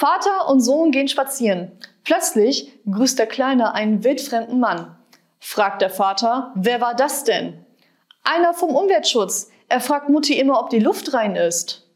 Vater und Sohn gehen spazieren. Plötzlich grüßt der Kleine einen wildfremden Mann. Fragt der Vater, wer war das denn? Einer vom Umweltschutz. Er fragt Mutti immer, ob die Luft rein ist.